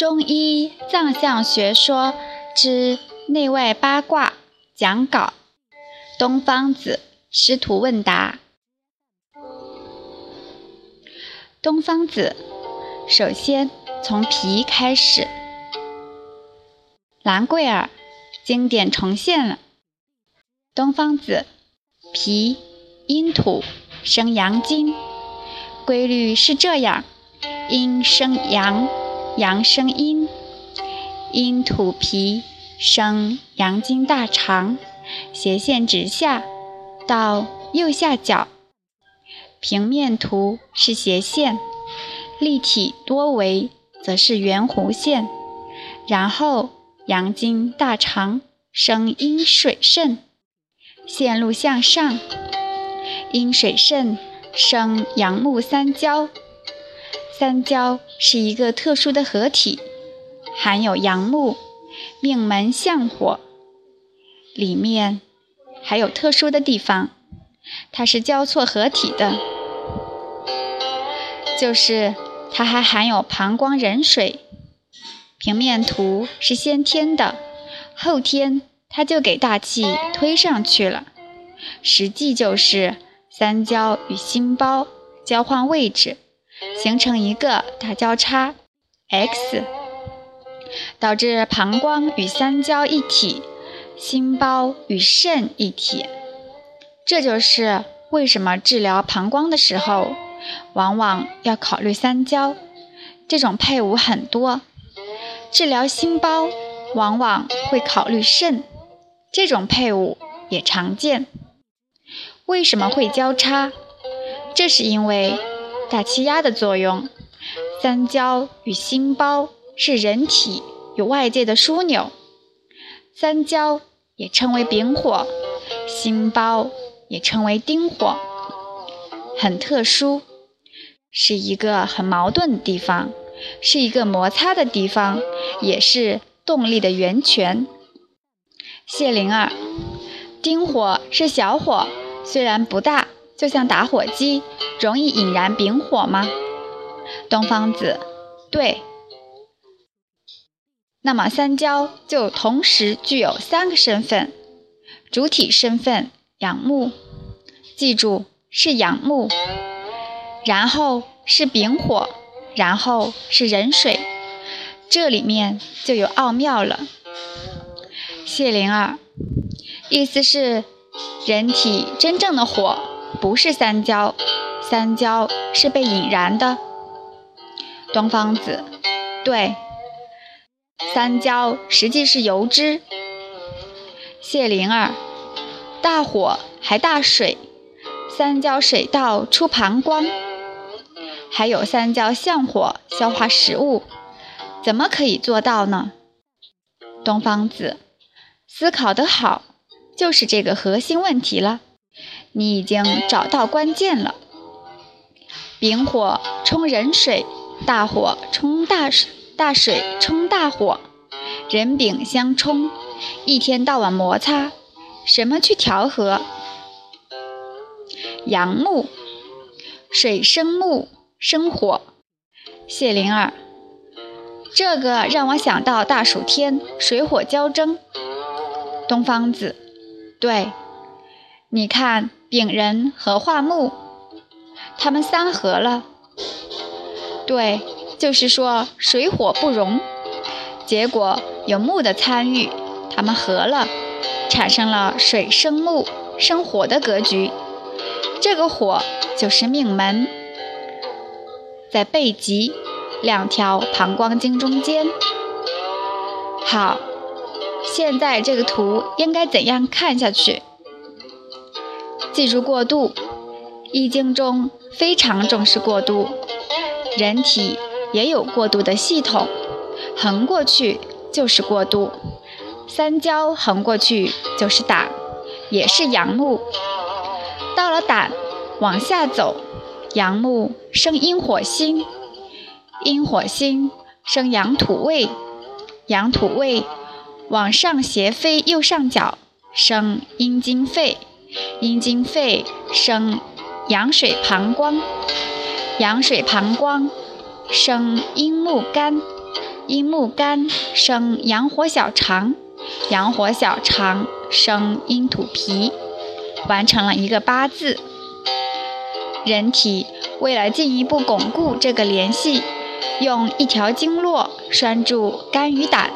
中医藏象学说之内外八卦讲稿，东方子师徒问答。东方子，首先从脾开始。兰桂儿，经典重现了。东方子，脾阴土生阳经，规律是这样：阴生阳，阳生阴，阴土脾生阳经大肠，斜线直下到右下角。平面图是斜线，立体多维则是圆弧线。然后阳经大肠生阴水肾，线路向上，阴水肾生阳木三焦。三焦是一个特殊的合体，含有阳木，命门相火。里面还有特殊的地方。它是交错合体的，就是它还含有膀胱壬水。平面图是先天的，后天它就给大气推上去了。实际就是三焦与心包交换位置，形成一个大交叉 X，导致膀胱与三焦一体，心包与肾一体。这就是为什么治疗膀胱的时候，往往要考虑三焦这种配伍很多；治疗心包，往往会考虑肾这种配伍也常见。为什么会交叉？这是因为大气压的作用。三焦与心包是人体与外界的枢纽，三焦也称为丙火，心包。也称为丁火，很特殊，是一个很矛盾的地方，是一个摩擦的地方，也是动力的源泉。谢灵儿，丁火是小火，虽然不大，就像打火机，容易引燃丙火吗？东方子，对。那么三焦就同时具有三个身份，主体身份。养木，记住是养木，然后是丙火，然后是壬水，这里面就有奥妙了。谢灵儿，意思是人体真正的火不是三焦，三焦是被引燃的。东方子，对，三焦实际是油脂。谢灵儿。大火还大水，三焦水道出膀胱，还有三焦相火消化食物，怎么可以做到呢？东方子，思考得好，就是这个核心问题了。你已经找到关键了。丙火冲壬水，大火冲大水，大水冲大火，人丙相冲，一天到晚摩擦。什么去调和？阳木，水生木生火。谢灵儿，这个让我想到大暑天水火交争。东方子，对，你看丙人和化木，他们三合了。对，就是说水火不容，结果有木的参与，他们合了。产生了水生木生火的格局，这个火就是命门，在背脊两条膀胱经中间。好，现在这个图应该怎样看下去？记住过渡，易经中非常重视过渡，人体也有过渡的系统，横过去就是过渡。三焦横过去就是胆，也是阳木。到了胆，往下走，阳木生阴火星，阴火星生阳土胃，阳土胃往上斜飞右上角，生阴经肺，阴经肺生阳水膀胱，阳水膀胱生阴木肝，阴木肝生阳火小肠，阳火小肠生阴土脾，完成了一个八字。人体为了进一步巩固这个联系，用一条经络拴住肝与胆，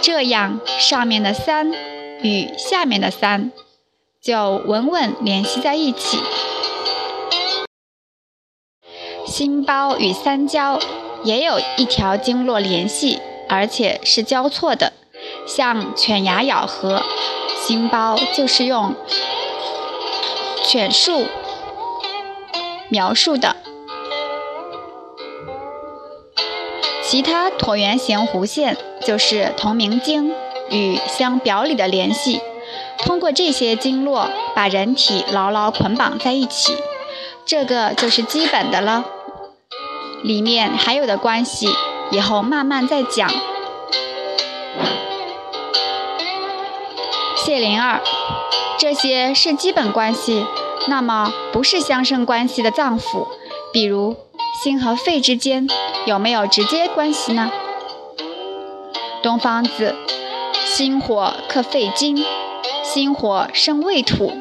这样上面的三与下面的三就稳稳联系在一起。心包与三焦也有一条经络联系，而且是交错的，像犬牙咬合。心包就是用犬术描述的。其他椭圆形弧线就是同名经与相表里的联系，通过这些经络把人体牢牢捆绑在一起，这个就是基本的了。里面还有的关系，以后慢慢再讲。谢灵儿，这些是基本关系，那么不是相生关系的脏腑，比如心和肺之间有没有直接关系呢？东方子，心火克肺经，心火生胃土，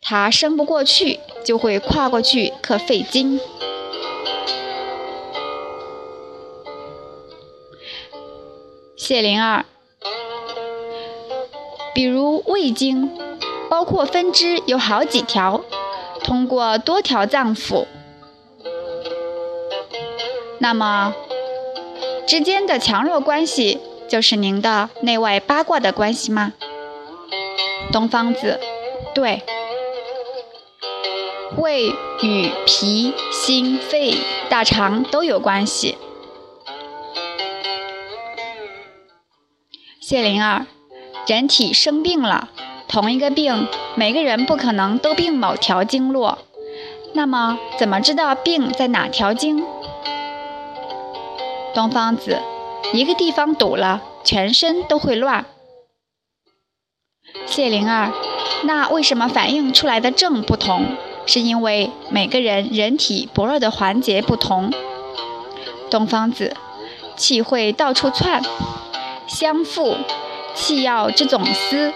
它生不过去，就会跨过去克肺经。谢灵儿，比如胃经，包括分支有好几条，通过多条脏腑，那么之间的强弱关系就是您的内外八卦的关系吗？东方子，对，胃与脾、心、肺、大肠都有关系。谢灵儿，人体生病了，同一个病，每个人不可能都病某条经络，那么怎么知道病在哪条经？东方子，一个地方堵了，全身都会乱。谢灵儿，那为什么反映出来的症不同？是因为每个人人体薄弱的环节不同。东方子，气会到处窜。相附，气药之总司，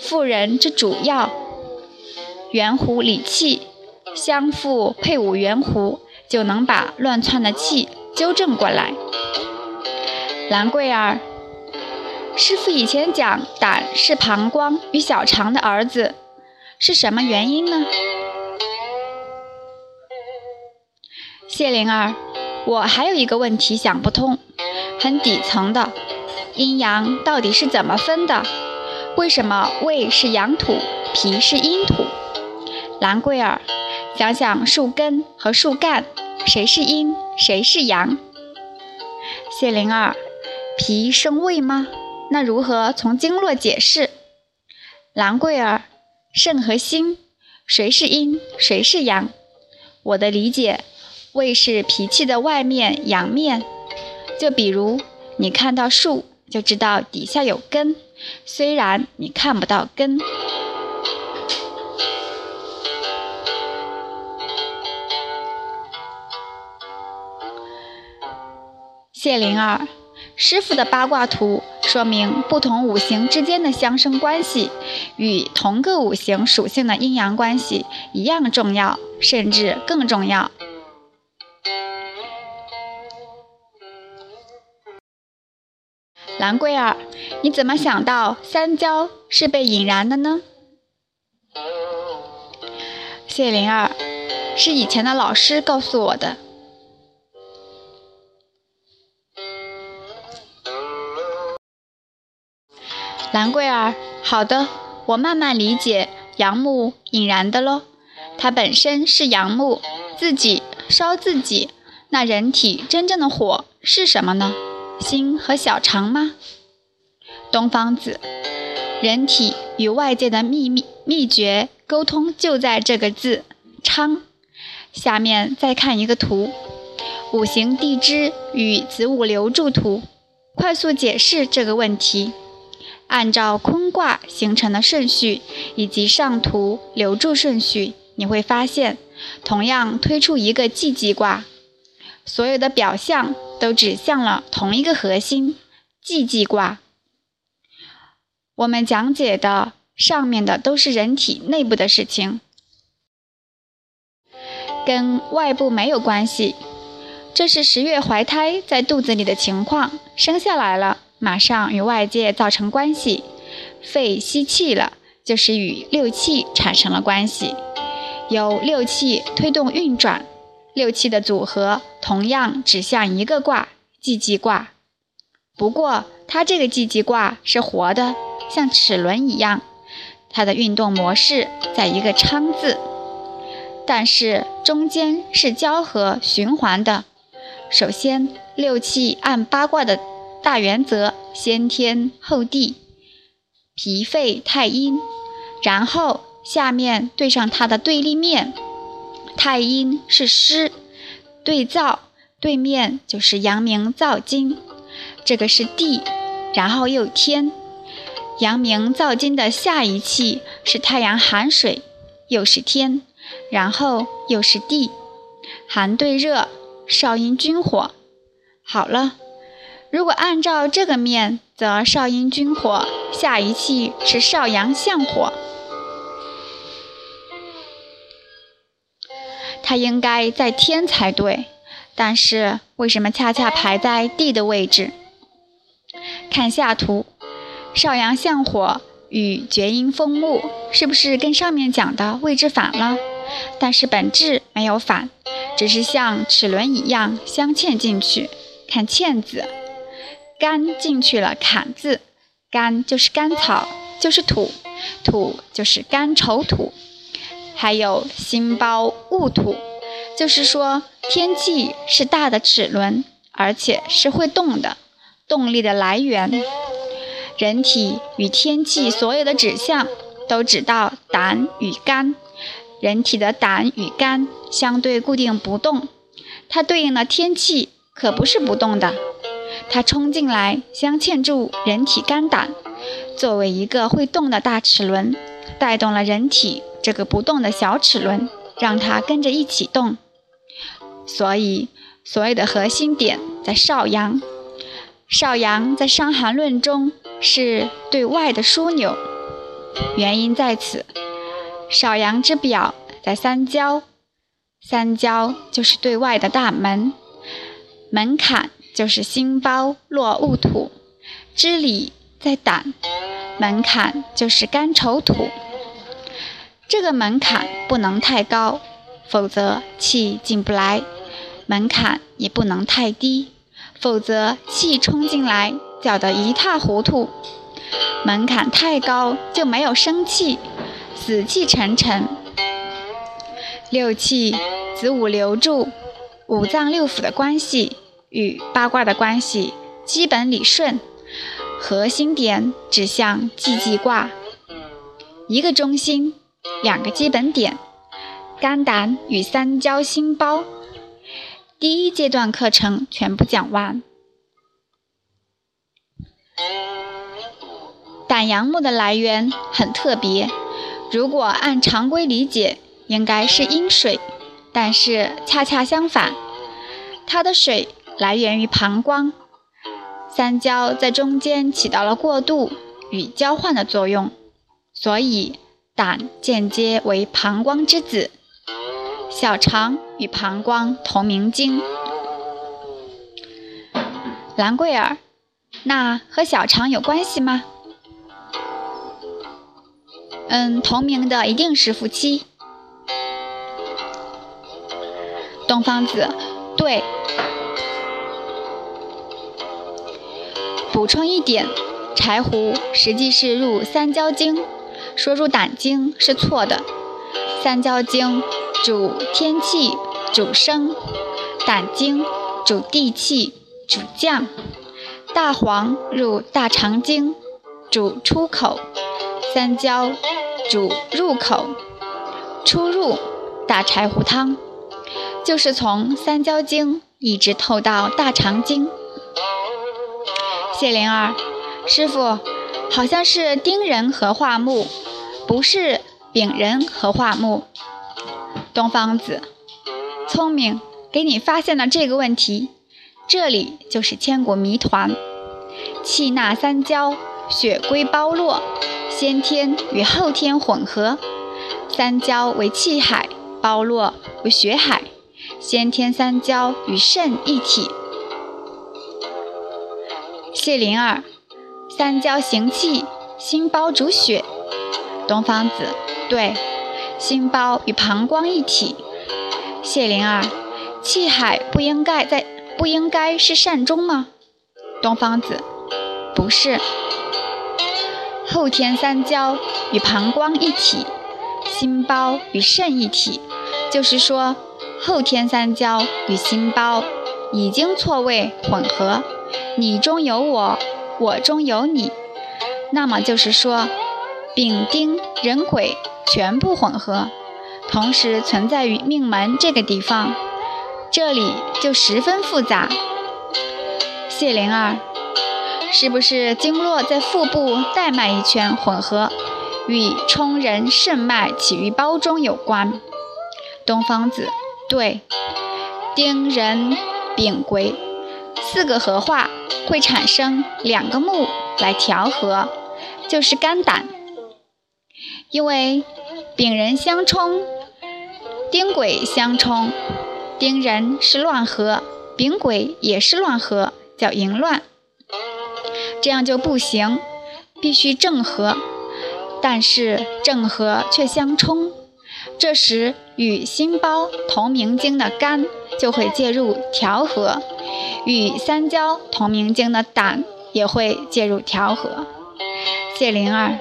妇人之主要。圆弧理气，相附配伍圆弧，就能把乱窜的气纠正过来。兰桂儿，师傅以前讲胆是膀胱与小肠的儿子，是什么原因呢？谢灵儿，我还有一个问题想不通，很底层的。阴阳到底是怎么分的？为什么胃是阳土，脾是阴土？兰桂儿，想想树根和树干，谁是阴，谁是阳？谢灵儿，脾生胃吗？那如何从经络解释？兰桂儿，肾和心，谁是阴，谁是阳？我的理解，胃是脾气的外面阳面，就比如你看到树。就知道底下有根，虽然你看不到根。谢灵儿，师傅的八卦图说明不同五行之间的相生关系，与同个五行属性的阴阳关系一样重要，甚至更重要。兰桂儿，你怎么想到三焦是被引燃的呢？谢灵儿，是以前的老师告诉我的。兰桂儿，好的，我慢慢理解阳木引燃的喽。它本身是阳木，自己烧自己。那人体真正的火是什么呢？心和小肠吗？东方子，人体与外界的秘密秘诀沟通就在这个字“昌”。下面再看一个图，五行地支与子午流注图，快速解释这个问题。按照坤卦形成的顺序以及上图留注顺序，你会发现，同样推出一个既济卦，所有的表象。都指向了同一个核心——寂寂卦。我们讲解的上面的都是人体内部的事情，跟外部没有关系。这是十月怀胎在肚子里的情况，生下来了，马上与外界造成关系。肺吸气了，就是与六气产生了关系，由六气推动运转。六气的组合同样指向一个卦——寂寂卦。不过，它这个寂寂卦是活的，像齿轮一样，它的运动模式在一个昌字，但是中间是交合循环的。首先，六气按八卦的大原则，先天后地，脾肺太阴，然后下面对上它的对立面。太阴是湿，对燥，对面就是阳明燥金，这个是地，然后又天。阳明燥金的下一气是太阳寒水，又是天，然后又是地，寒对热，少阴君火。好了，如果按照这个面，则少阴君火下一气是少阳相火。它应该在天才对，但是为什么恰恰排在地的位置？看下图，少阳相火与厥阴风木，是不是跟上面讲的位置反了？但是本质没有反，只是像齿轮一样镶嵌进去。看嵌字，干进去了，坎字，干就是干草，就是土，土就是干丑土。还有心包戊土，就是说天气是大的齿轮，而且是会动的，动力的来源。人体与天气所有的指向都指到胆与肝，人体的胆与肝相对固定不动，它对应的天气可不是不动的，它冲进来镶嵌住人体肝胆，作为一个会动的大齿轮，带动了人体。这个不动的小齿轮，让它跟着一起动，所以所谓的核心点在少阳。少阳在《伤寒论》中是对外的枢纽，原因在此。少阳之表在三焦，三焦就是对外的大门，门槛就是心包络戊土，知理在胆，门槛就是肝丑土。这个门槛不能太高，否则气进不来；门槛也不能太低，否则气冲进来搅得一塌糊涂。门槛太高就没有生气，死气沉沉。六气子午流注，五脏六腑的关系与八卦的关系基本理顺，核心点指向寂寂卦，一个中心。两个基本点，肝胆与三焦心包。第一阶段课程全部讲完。胆阳木的来源很特别，如果按常规理解，应该是阴水，但是恰恰相反，它的水来源于膀胱，三焦在中间起到了过渡与交换的作用，所以。胆间接为膀胱之子，小肠与膀胱同名经。兰桂儿，那和小肠有关系吗？嗯，同名的一定是夫妻。东方子，对。补充一点，柴胡实际是入三焦经。说入胆经是错的，三焦经主天气，主升；胆经主地气，主降；大黄入大肠经，主出口；三焦主入口，出入大柴胡汤，就是从三焦经一直透到大肠经。谢灵儿，师傅。好像是丁人和化木，不是丙人和化木。东方子，聪明，给你发现了这个问题。这里就是千古谜团。气纳三焦，血归包络，先天与后天混合，三焦为气海，包络为血海，先天三焦与肾一体。谢灵儿，三焦行气，心包主血。东方子，对，心包与膀胱一体。谢灵儿，气海不应该在，不应该是膻中吗？东方子，不是。后天三焦与膀胱一体，心包与肾一体，就是说后天三焦与心包已经错位混合，你中有我，我中有你，那么就是说丙丁壬癸全部混合。同时存在于命门这个地方，这里就十分复杂。谢灵儿，是不是经络在腹部带脉一圈混合，与冲人肾脉起于胞中有关？东方子，对，丁壬丙癸四个合化会产生两个木来调和，就是肝胆，因为丙壬相冲。丁癸相冲，丁壬是乱合，丙癸也是乱合，叫淫乱。这样就不行，必须正合。但是正合却相冲，这时与心包同名经的肝就会介入调和，与三焦同名经的胆也会介入调和。谢灵儿，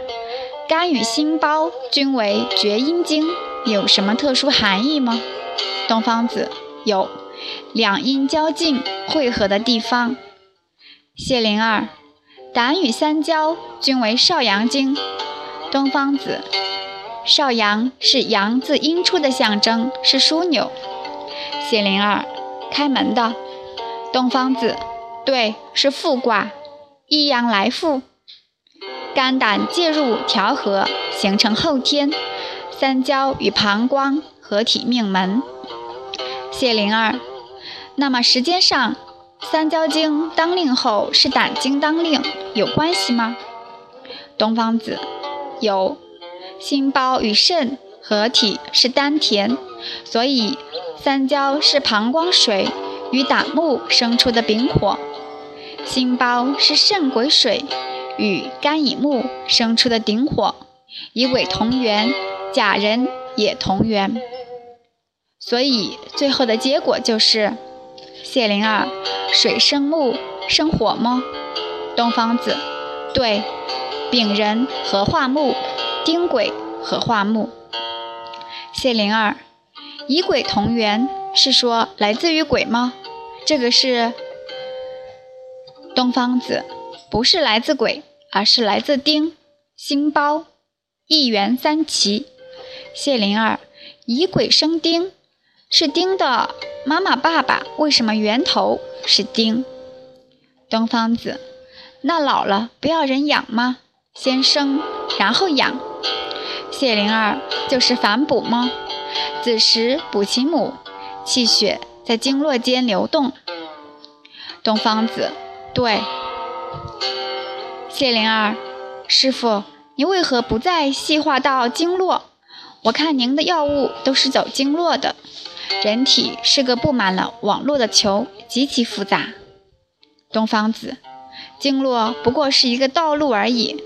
肝与心包均为厥阴经。有什么特殊含义吗？东方子有，两阴交近汇合的地方。谢灵儿，胆与三焦均为少阳经。东方子，少阳是阳自阴出的象征，是枢纽。谢灵儿，开门的。东方子，对，是复卦，一阳来复，肝胆介入调和，形成后天。三焦与膀胱合体命门，谢灵儿。那么时间上，三焦经当令后是胆经当令，有关系吗？东方子，有。心包与肾合体是丹田，所以三焦是膀胱水与胆木生出的丙火，心包是肾癸水与肝乙木生出的丁火，乙癸同源。甲人也同源，所以最后的结果就是谢灵儿，水生木生火吗？东方子，对，丙人合化木，丁癸合化木。谢灵儿，乙癸同源是说来自于癸吗？这个是东方子，不是来自癸，而是来自丁，心包，一元三奇。谢灵儿，以鬼生丁，是丁的妈妈爸爸，为什么源头是丁？东方子，那老了不要人养吗？先生然后养。谢灵儿，就是反哺吗？子时补其母，气血在经络间流动。东方子，对。谢灵儿，师傅，你为何不再细化到经络？我看您的药物都是走经络的，人体是个布满了网络的球，极其复杂。东方子，经络不过是一个道路而已，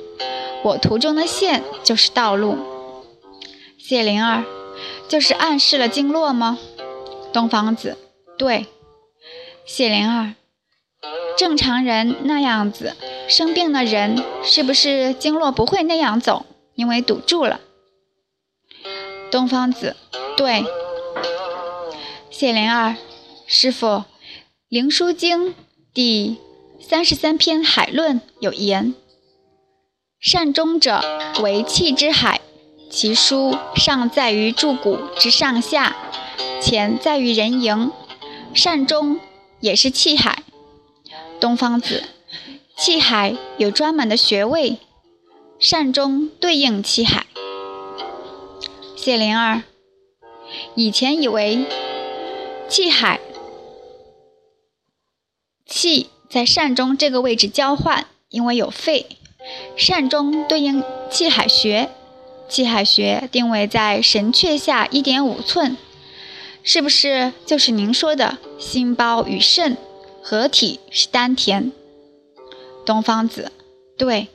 我图中的线就是道路。谢灵儿，就是暗示了经络吗？东方子，对。谢灵儿，正常人那样子，生病的人是不是经络不会那样走，因为堵住了？东方子，对。谢灵儿，师傅，《灵枢经》第三十三篇《海论》有言：“善终者为气之海，其书上在于柱骨之上下，前在于人迎。善终也是气海。”东方子，气海有专门的穴位，善终对应气海。谢灵儿，以前以为气海气在膻中这个位置交换，因为有肺。膻中对应气海穴，气海穴定位在神阙下一点五寸，是不是就是您说的心包与肾合体是丹田？东方子，对，